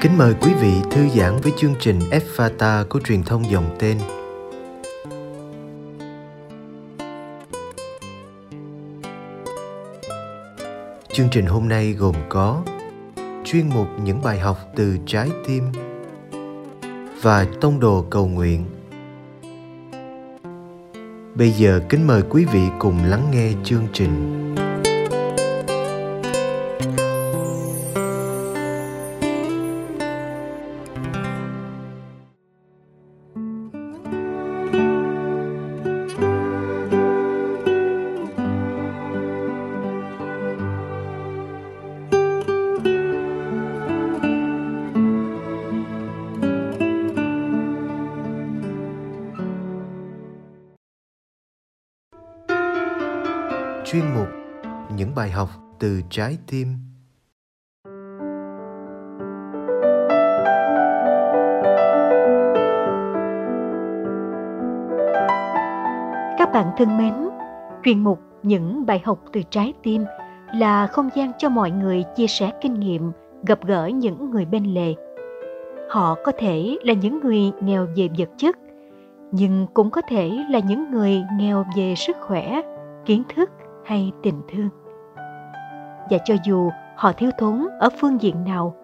Kính mời quý vị thư giãn với chương trình Fata của truyền thông dòng tên. Chương trình hôm nay gồm có chuyên mục những bài học từ trái tim và tông đồ cầu nguyện. Bây giờ kính mời quý vị cùng lắng nghe chương trình. Chuyên mục những bài học từ trái tim Các bạn thân mến, chuyên mục Những bài học từ trái tim là không gian cho mọi người chia sẻ kinh nghiệm, gặp gỡ những người bên lề. Họ có thể là những người nghèo về vật chất, nhưng cũng có thể là những người nghèo về sức khỏe, kiến thức hay tình thương. Và cho dù họ thiếu thốn ở phương diện nào,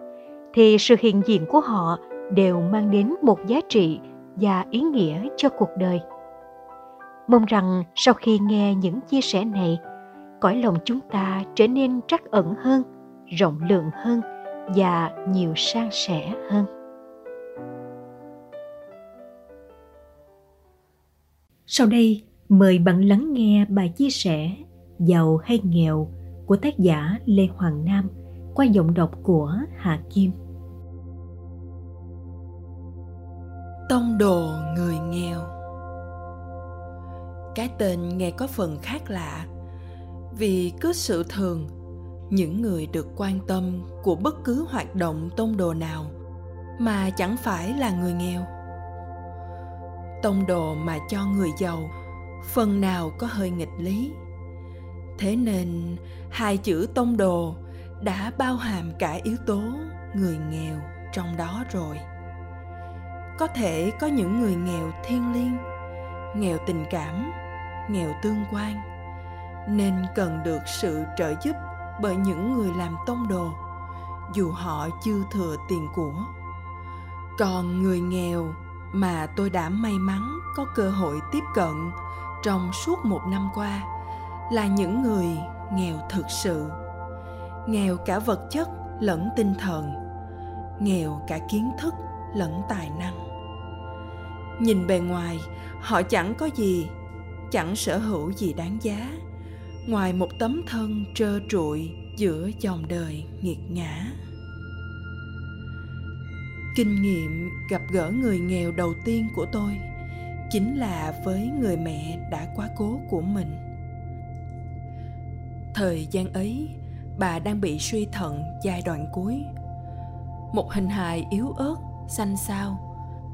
thì sự hiện diện của họ đều mang đến một giá trị và ý nghĩa cho cuộc đời. Mong rằng sau khi nghe những chia sẻ này, cõi lòng chúng ta trở nên trắc ẩn hơn, rộng lượng hơn và nhiều san sẻ hơn. Sau đây, mời bạn lắng nghe bài chia sẻ giàu hay nghèo của tác giả Lê Hoàng Nam qua giọng đọc của Hà Kim. Tông đồ người nghèo. Cái tên nghe có phần khác lạ, vì cứ sự thường, những người được quan tâm của bất cứ hoạt động tông đồ nào mà chẳng phải là người nghèo. Tông đồ mà cho người giàu, phần nào có hơi nghịch lý thế nên, hai chữ tông đồ đã bao hàm cả yếu tố người nghèo trong đó rồi. Có thể có những người nghèo thiên liêng, nghèo tình cảm, nghèo tương quan, nên cần được sự trợ giúp bởi những người làm tông đồ, dù họ chưa thừa tiền của. Còn người nghèo mà tôi đã may mắn có cơ hội tiếp cận trong suốt một năm qua là những người nghèo thực sự. Nghèo cả vật chất lẫn tinh thần. Nghèo cả kiến thức lẫn tài năng. Nhìn bề ngoài, họ chẳng có gì, chẳng sở hữu gì đáng giá. Ngoài một tấm thân trơ trụi giữa dòng đời nghiệt ngã. Kinh nghiệm gặp gỡ người nghèo đầu tiên của tôi chính là với người mẹ đã quá cố của mình thời gian ấy, bà đang bị suy thận giai đoạn cuối. Một hình hài yếu ớt, xanh xao,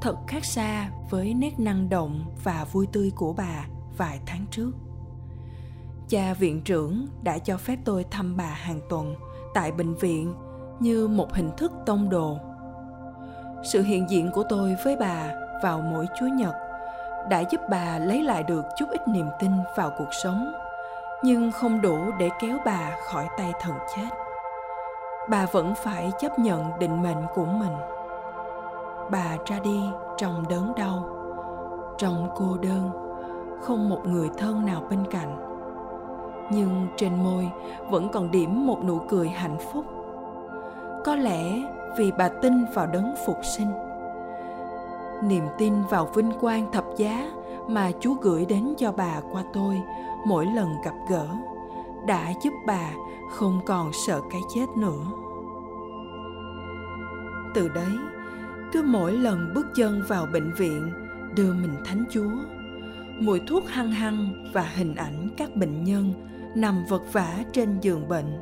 thật khác xa với nét năng động và vui tươi của bà vài tháng trước. Cha viện trưởng đã cho phép tôi thăm bà hàng tuần tại bệnh viện như một hình thức tông đồ. Sự hiện diện của tôi với bà vào mỗi chúa nhật đã giúp bà lấy lại được chút ít niềm tin vào cuộc sống nhưng không đủ để kéo bà khỏi tay thần chết. Bà vẫn phải chấp nhận định mệnh của mình. Bà ra đi trong đớn đau, trong cô đơn, không một người thân nào bên cạnh. Nhưng trên môi vẫn còn điểm một nụ cười hạnh phúc. Có lẽ vì bà tin vào đấng phục sinh. Niềm tin vào vinh quang thập giá mà chúa gửi đến cho bà qua tôi mỗi lần gặp gỡ, đã giúp bà không còn sợ cái chết nữa. Từ đấy, cứ mỗi lần bước chân vào bệnh viện đưa mình thánh chúa, mùi thuốc hăng hăng và hình ảnh các bệnh nhân nằm vật vã trên giường bệnh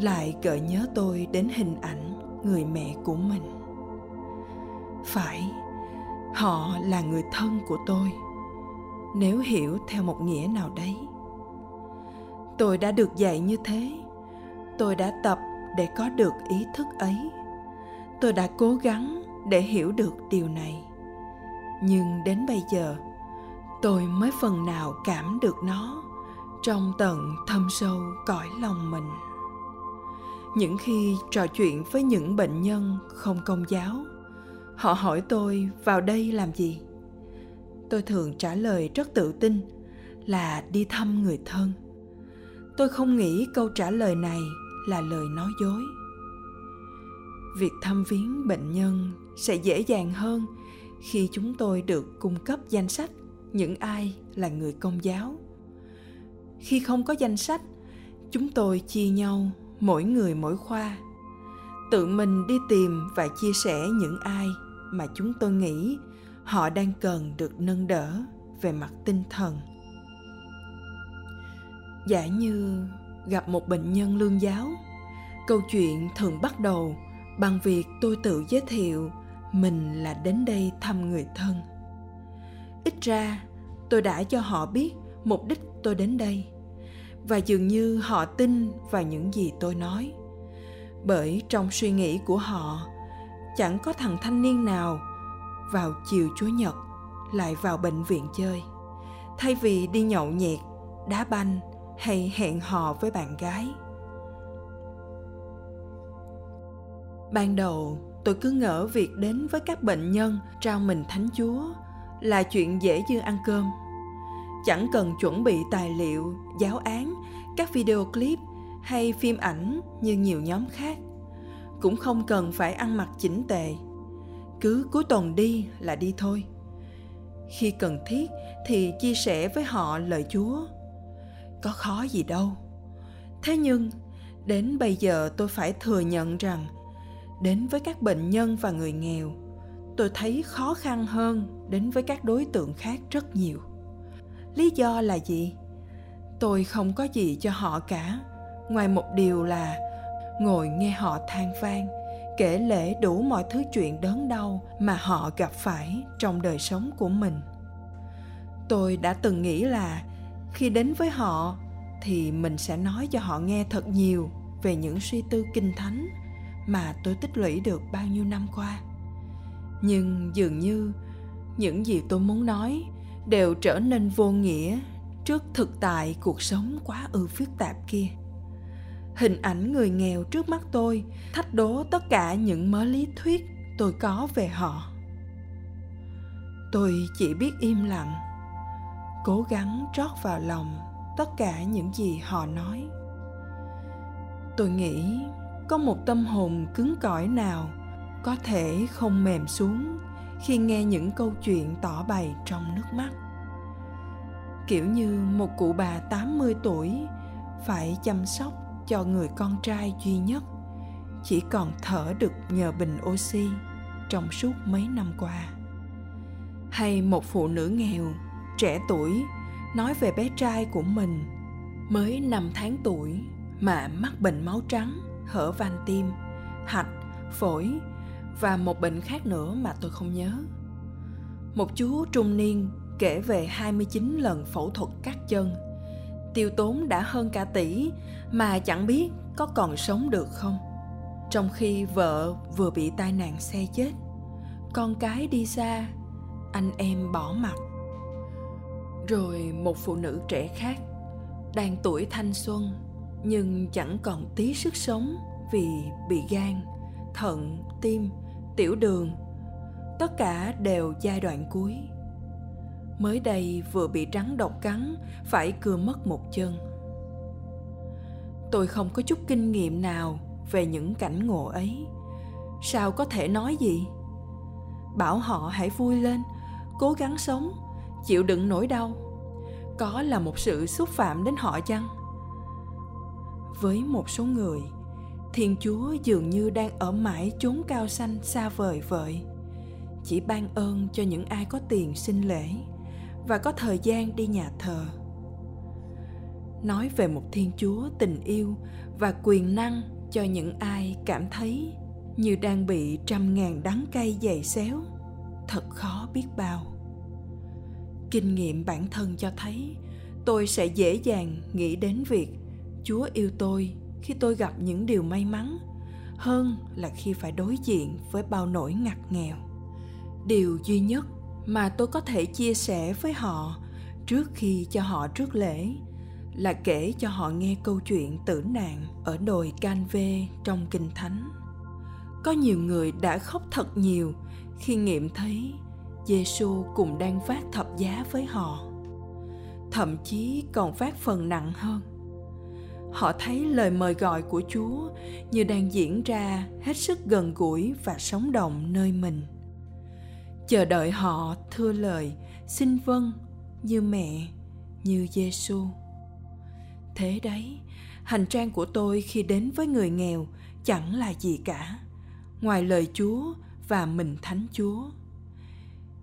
lại gợi nhớ tôi đến hình ảnh người mẹ của mình. Phải, họ là người thân của tôi nếu hiểu theo một nghĩa nào đấy. Tôi đã được dạy như thế. Tôi đã tập để có được ý thức ấy. Tôi đã cố gắng để hiểu được điều này. Nhưng đến bây giờ, tôi mới phần nào cảm được nó trong tận thâm sâu cõi lòng mình. Những khi trò chuyện với những bệnh nhân không công giáo, họ hỏi tôi vào đây làm gì? Tôi thường trả lời rất tự tin, là đi thăm người thân. Tôi không nghĩ câu trả lời này là lời nói dối. Việc thăm viếng bệnh nhân sẽ dễ dàng hơn khi chúng tôi được cung cấp danh sách những ai là người công giáo. Khi không có danh sách, chúng tôi chia nhau mỗi người mỗi khoa. Tự mình đi tìm và chia sẻ những ai mà chúng tôi nghĩ họ đang cần được nâng đỡ về mặt tinh thần. Giả như gặp một bệnh nhân lương giáo, câu chuyện thường bắt đầu bằng việc tôi tự giới thiệu mình là đến đây thăm người thân. Ít ra, tôi đã cho họ biết mục đích tôi đến đây và dường như họ tin vào những gì tôi nói. Bởi trong suy nghĩ của họ, chẳng có thằng thanh niên nào vào chiều chúa nhật, lại vào bệnh viện chơi. Thay vì đi nhậu nhẹt, đá banh hay hẹn hò với bạn gái. Ban đầu, tôi cứ ngỡ việc đến với các bệnh nhân trao mình thánh chúa là chuyện dễ như ăn cơm. Chẳng cần chuẩn bị tài liệu, giáo án, các video clip hay phim ảnh như nhiều nhóm khác. Cũng không cần phải ăn mặc chỉnh tề cứ cuối tuần đi là đi thôi. Khi cần thiết thì chia sẻ với họ lời chúa. Có khó gì đâu. Thế nhưng, đến bây giờ tôi phải thừa nhận rằng, đến với các bệnh nhân và người nghèo, tôi thấy khó khăn hơn đến với các đối tượng khác rất nhiều. Lý do là gì? Tôi không có gì cho họ cả, ngoài một điều là ngồi nghe họ than van kể lể đủ mọi thứ chuyện đớn đau mà họ gặp phải trong đời sống của mình. Tôi đã từng nghĩ là khi đến với họ thì mình sẽ nói cho họ nghe thật nhiều về những suy tư kinh thánh mà tôi tích lũy được bao nhiêu năm qua. Nhưng dường như những gì tôi muốn nói đều trở nên vô nghĩa trước thực tại cuộc sống quá ư phức tạp kia hình ảnh người nghèo trước mắt tôi, thách đố tất cả những mớ lý thuyết tôi có về họ tôi chỉ biết im lặng, cố gắng trót vào lòng tất cả những gì họ nói tôi nghĩ có một tâm hồn cứng cỏi nào có thể không mềm xuống khi nghe những câu chuyện tỏ bày trong nước mắt. Kiểu như một cụ bà 80 tuổi phải chăm sóc cho người con trai duy nhất chỉ còn thở được nhờ bình oxy trong suốt mấy năm qua. Hay một phụ nữ nghèo, trẻ tuổi nói về bé trai của mình mới 5 tháng tuổi mà mắc bệnh máu trắng, hở van tim, hạch, phổi và một bệnh khác nữa mà tôi không nhớ. Một chú trung niên kể về 29 lần phẫu thuật cắt chân. Tiêu tốn đã hơn cả tỷ mà chẳng biết có còn sống được không. Trong khi vợ vừa bị tai nạn xe chết, con cái đi xa, anh em bỏ mặt. Rồi một phụ nữ trẻ khác, đang tuổi thanh xuân nhưng chẳng còn tí sức sống vì bị gan, thận, tim tiểu đường tất cả đều giai đoạn cuối mới đây vừa bị rắn độc cắn, phải cưa mất một chân. Tôi không có chút kinh nghiệm nào về những cảnh ngộ ấy. Sao có thể nói gì? Bảo họ hãy vui lên, cố gắng sống, chịu đựng nỗi đau. Có là một sự xúc phạm đến họ chăng? Với một số người, thiên chúa dường như đang ở mãi chốn cao xanh xa vời vợi. Chỉ ban ơn cho những ai có tiền sinh lễ và có thời gian đi nhà thờ. Nói về một thiên chúa tình yêu và quyền năng cho những ai cảm thấy như đang bị trăm ngàn đắng cay dày xéo, thật khó biết bao. Kinh nghiệm bản thân cho thấy tôi sẽ dễ dàng nghĩ đến việc chúa yêu tôi khi tôi gặp những điều may mắn hơn là khi phải đối diện với bao nỗi ngặt nghèo. Điều duy nhất mà tôi có thể chia sẻ với họ trước khi cho họ trước lễ, là kể cho họ nghe câu chuyện tử nạn ở đồi can vê trong kinh thánh. Có nhiều người đã khóc thật nhiều khi nghiệm thấy Giêsu cùng đang phát thập giá với họ. Thậm chí còn phát phần nặng hơn. Họ thấy lời mời gọi của chúa như đang diễn ra hết sức gần gũi và sống động nơi mình chờ đợi họ thưa lời, xin vâng như mẹ, như giêsu thế đấy, hành trang của tôi khi đến với người nghèo chẳng là gì cả, ngoài lời chúa và mình thánh chúa.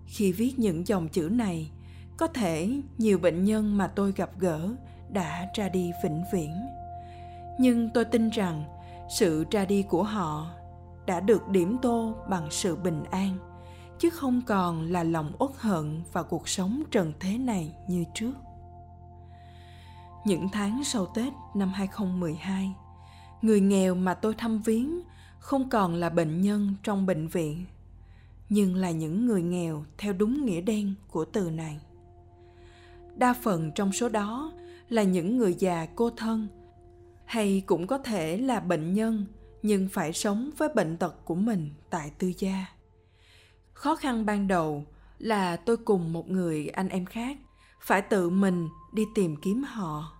Khi viết những dòng chữ này, có thể nhiều bệnh nhân mà tôi gặp gỡ đã ra đi vĩnh viễn. Nhưng tôi tin rằng sự ra đi của họ đã được điểm tô bằng sự bình an chứ không còn là lòng uất hận và cuộc sống trần thế này như trước. Những tháng sau Tết năm 2012, người nghèo mà tôi thăm viếng không còn là bệnh nhân trong bệnh viện, nhưng là những người nghèo theo đúng nghĩa đen của từ này. Đa phần trong số đó là những người già cô thân hay cũng có thể là bệnh nhân nhưng phải sống với bệnh tật của mình tại tư gia khó khăn ban đầu là tôi cùng một người anh em khác phải tự mình đi tìm kiếm họ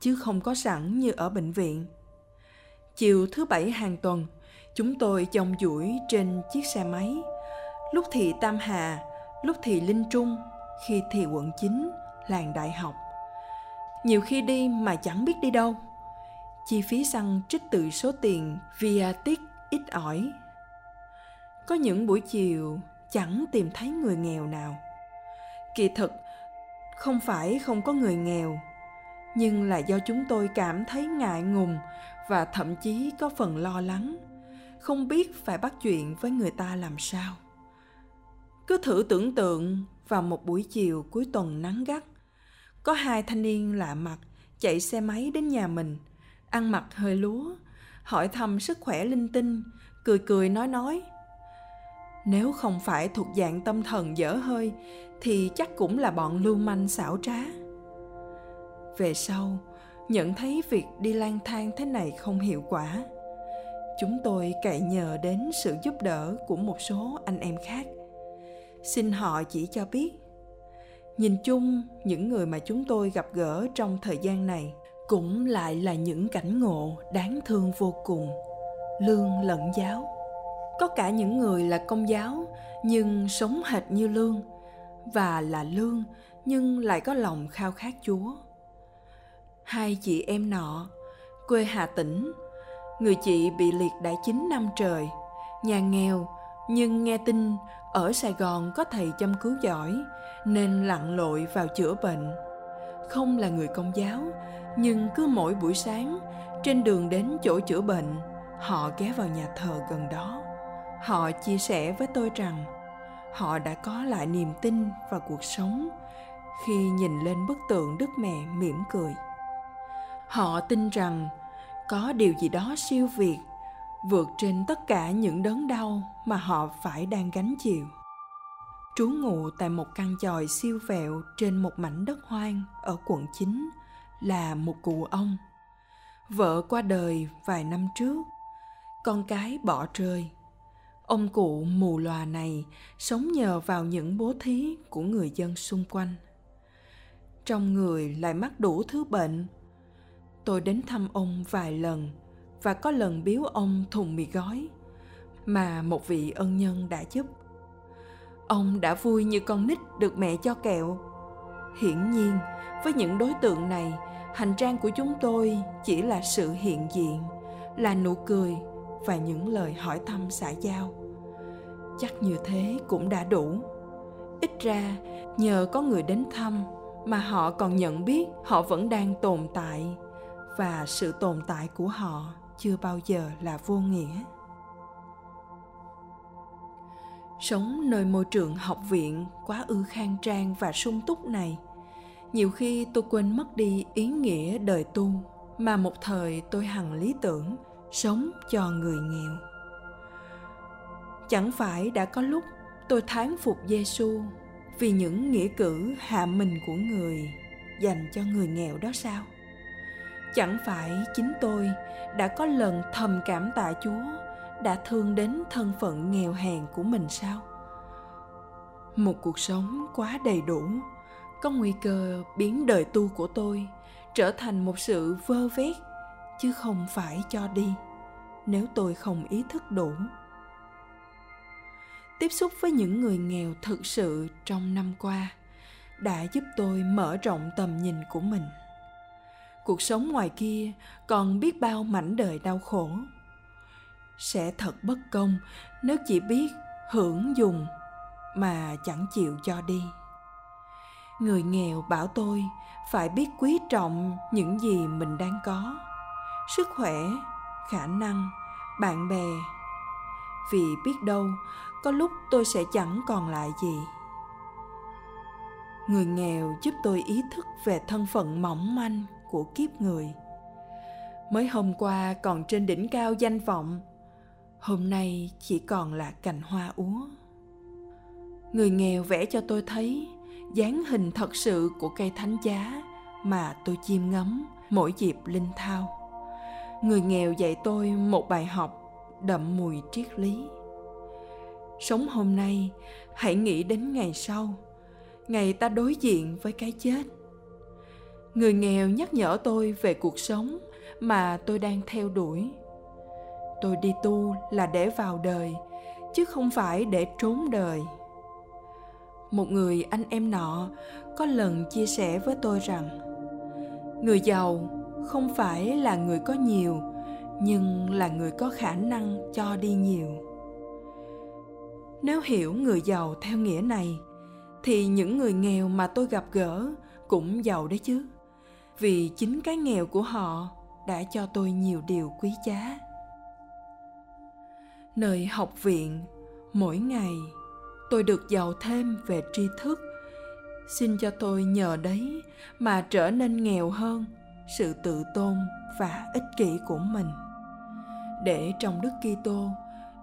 chứ không có sẵn như ở bệnh viện. Chiều thứ bảy hàng tuần chúng tôi chồng duỗi trên chiếc xe máy. Lúc thì tam hà lúc thì linh trung khi thì quận 9, làng đại học. Nhiều khi đi mà chẳng biết đi đâu. Chi phí xăng trích từ số tiền via tiết ít ỏi có những buổi chiều, chẳng tìm thấy người nghèo nào. Kỳ thực, không phải không có người nghèo, nhưng là do chúng tôi cảm thấy ngại ngùng và thậm chí có phần lo lắng, không biết phải bắt chuyện với người ta làm sao. Cứ thử tưởng tượng vào một buổi chiều cuối tuần nắng gắt, có hai thanh niên lạ mặt chạy xe máy đến nhà mình, ăn mặc hơi lúa, hỏi thăm sức khỏe linh tinh, cười cười nói nói nếu không phải thuộc dạng tâm thần dở hơi, thì chắc cũng là bọn lưu manh xảo trá. Về sau, nhận thấy việc đi lang thang thế này không hiệu quả. Chúng tôi cậy nhờ đến sự giúp đỡ của một số anh em khác. Xin họ chỉ cho biết, nhìn chung, những người mà chúng tôi gặp gỡ trong thời gian này cũng lại là những cảnh ngộ đáng thương vô cùng. Lương lẫn giáo có cả những người là công giáo, nhưng sống hệt như lương, và là lương, nhưng lại có lòng khao khát chúa. Hai chị em nọ, quê hà tĩnh, người chị bị liệt đã chín năm trời, nhà nghèo, nhưng nghe tin ở sài gòn có thầy chăm cứu giỏi, nên lặn lội vào chữa bệnh. Không là người công giáo, nhưng cứ mỗi buổi sáng, trên đường đến chỗ chữa bệnh, họ ghé vào nhà thờ gần đó họ chia sẻ với tôi rằng họ đã có lại niềm tin vào cuộc sống khi nhìn lên bức tượng đức mẹ mỉm cười họ tin rằng có điều gì đó siêu việt vượt trên tất cả những đớn đau mà họ phải đang gánh chịu trú ngụ tại một căn chòi siêu vẹo trên một mảnh đất hoang ở quận 9 là một cụ ông. Vợ qua đời vài năm trước, con cái bỏ rơi. Ông cụ mù lòa này sống nhờ vào những bố thí của người dân xung quanh. Trong người lại mắc đủ thứ bệnh. Tôi đến thăm ông vài lần và có lần biếu ông thùng mì gói. mà một vị ân nhân đã giúp ông đã vui như con nít được mẹ cho kẹo hiển nhiên, với những đối tượng này, hành trang của chúng tôi chỉ là sự hiện diện, là nụ cười và những lời hỏi thăm xã giao. Chắc như thế cũng đã đủ. Ít ra, nhờ có người đến thăm mà họ còn nhận biết họ vẫn đang tồn tại và sự tồn tại của họ chưa bao giờ là vô nghĩa. Sống nơi môi trường học viện quá ư khang trang và sung túc này, nhiều khi tôi quên mất đi ý nghĩa đời tu mà một thời tôi hằng lý tưởng sống cho người nghèo. Chẳng phải đã có lúc tôi thán phục Giêsu vì những nghĩa cử hạ mình của người dành cho người nghèo đó sao? Chẳng phải chính tôi đã có lần thầm cảm tạ chúa đã thương đến thân phận nghèo hèn của mình sao? Một cuộc sống quá đầy đủ, có nguy cơ biến đời tu của tôi trở thành một sự vơ vét chứ không phải cho đi, nếu tôi không ý thức đủ. Tiếp xúc với những người nghèo thực sự trong năm qua đã giúp tôi mở rộng tầm nhìn của mình. Cuộc sống ngoài kia còn biết bao mảnh đời đau khổ. Sẽ thật bất công nếu chỉ biết hưởng dùng mà chẳng chịu cho đi. Người nghèo bảo tôi phải biết quý trọng những gì mình đang có sức khỏe, khả năng, bạn bè. Vì biết đâu, có lúc tôi sẽ chẳng còn lại gì. Người nghèo giúp tôi ý thức về thân phận mỏng manh của kiếp người. Mới hôm qua còn trên đỉnh cao danh vọng, hôm nay chỉ còn là cành hoa úa. Người nghèo vẽ cho tôi thấy dáng hình thật sự của cây thánh giá mà tôi chiêm ngắm mỗi dịp linh thao người nghèo dạy tôi một bài học, đậm mùi triết lý. Sống hôm nay, hãy nghĩ đến ngày sau. Ngày ta đối diện với cái chết. Người nghèo nhắc nhở tôi về cuộc sống mà tôi đang theo đuổi. Tôi đi tu là để vào đời, chứ không phải để trốn đời. Một người anh em nọ có lần chia sẻ với tôi rằng, người giàu không phải là người có nhiều, nhưng là người có khả năng cho đi nhiều. Nếu hiểu người giàu theo nghĩa này, thì những người nghèo mà tôi gặp gỡ cũng giàu đấy chứ. Vì chính cái nghèo của họ đã cho tôi nhiều điều quý giá. Nơi học viện, mỗi ngày tôi được giàu thêm về tri thức. Xin cho tôi nhờ đấy mà trở nên nghèo hơn sự tự tôn và ích kỷ của mình. Để trong đức kitô,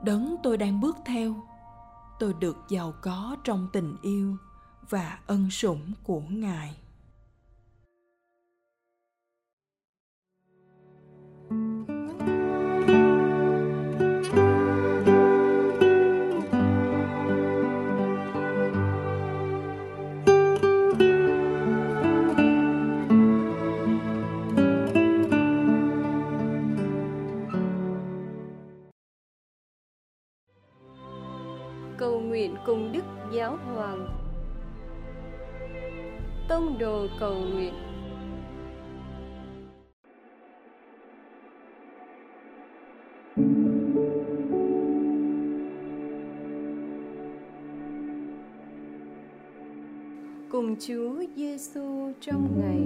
đấng tôi đang bước theo, tôi được giàu có trong tình yêu và ân sủng của ngài. cầu cùng Chúa Giêsu trong ngày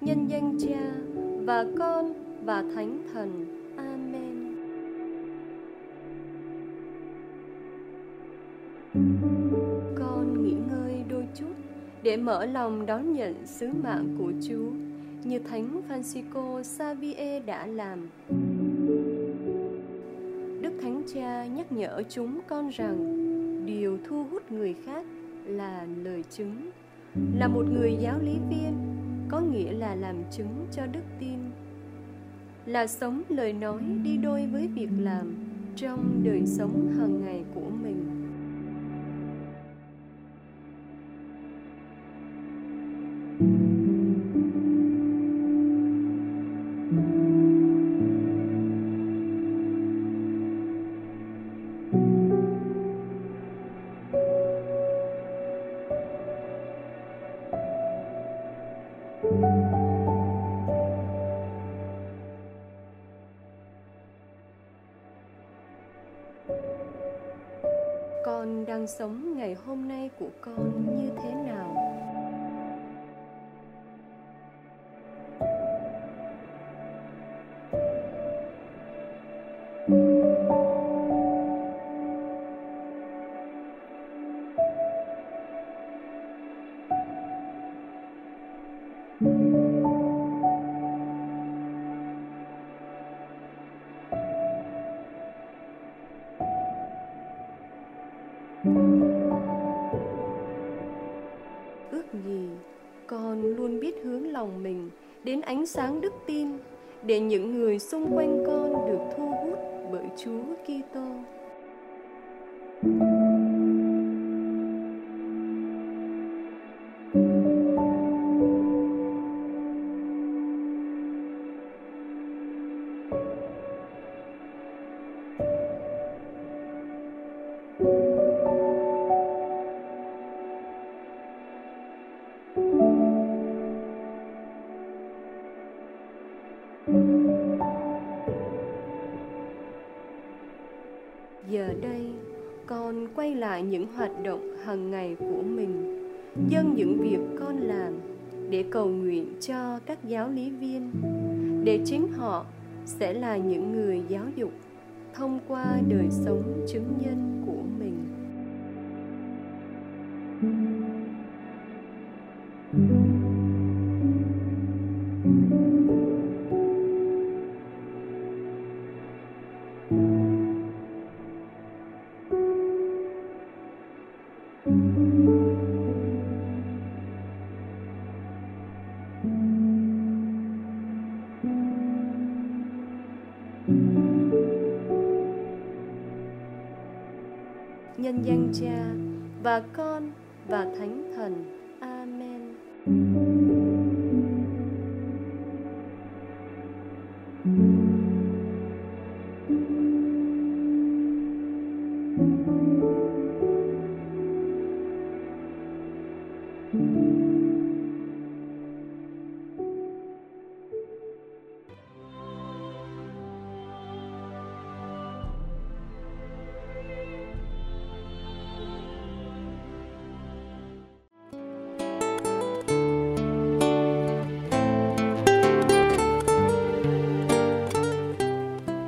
nhân danh Cha và Con và Thánh Thần. Để mở lòng đón nhận sứ mạng của Chúa như Thánh Francisco Xavier đã làm. Đức Thánh Cha nhắc nhở chúng con rằng điều thu hút người khác là lời chứng. Là một người giáo lý viên, có nghĩa là làm chứng cho đức tin là sống lời nói đi đôi với việc làm trong đời sống hàng ngày của mình con đang sống ngày hôm nay của con như thế nào ánh sáng đức tin để những người xung quanh con được thu hút bởi Chúa Kitô. Giờ những hoạt động hàng ngày của mình, dâng những việc con làm để cầu nguyện cho các giáo lý viên, để chính họ sẽ là những người giáo dục thông qua đời sống chứng nhân. Và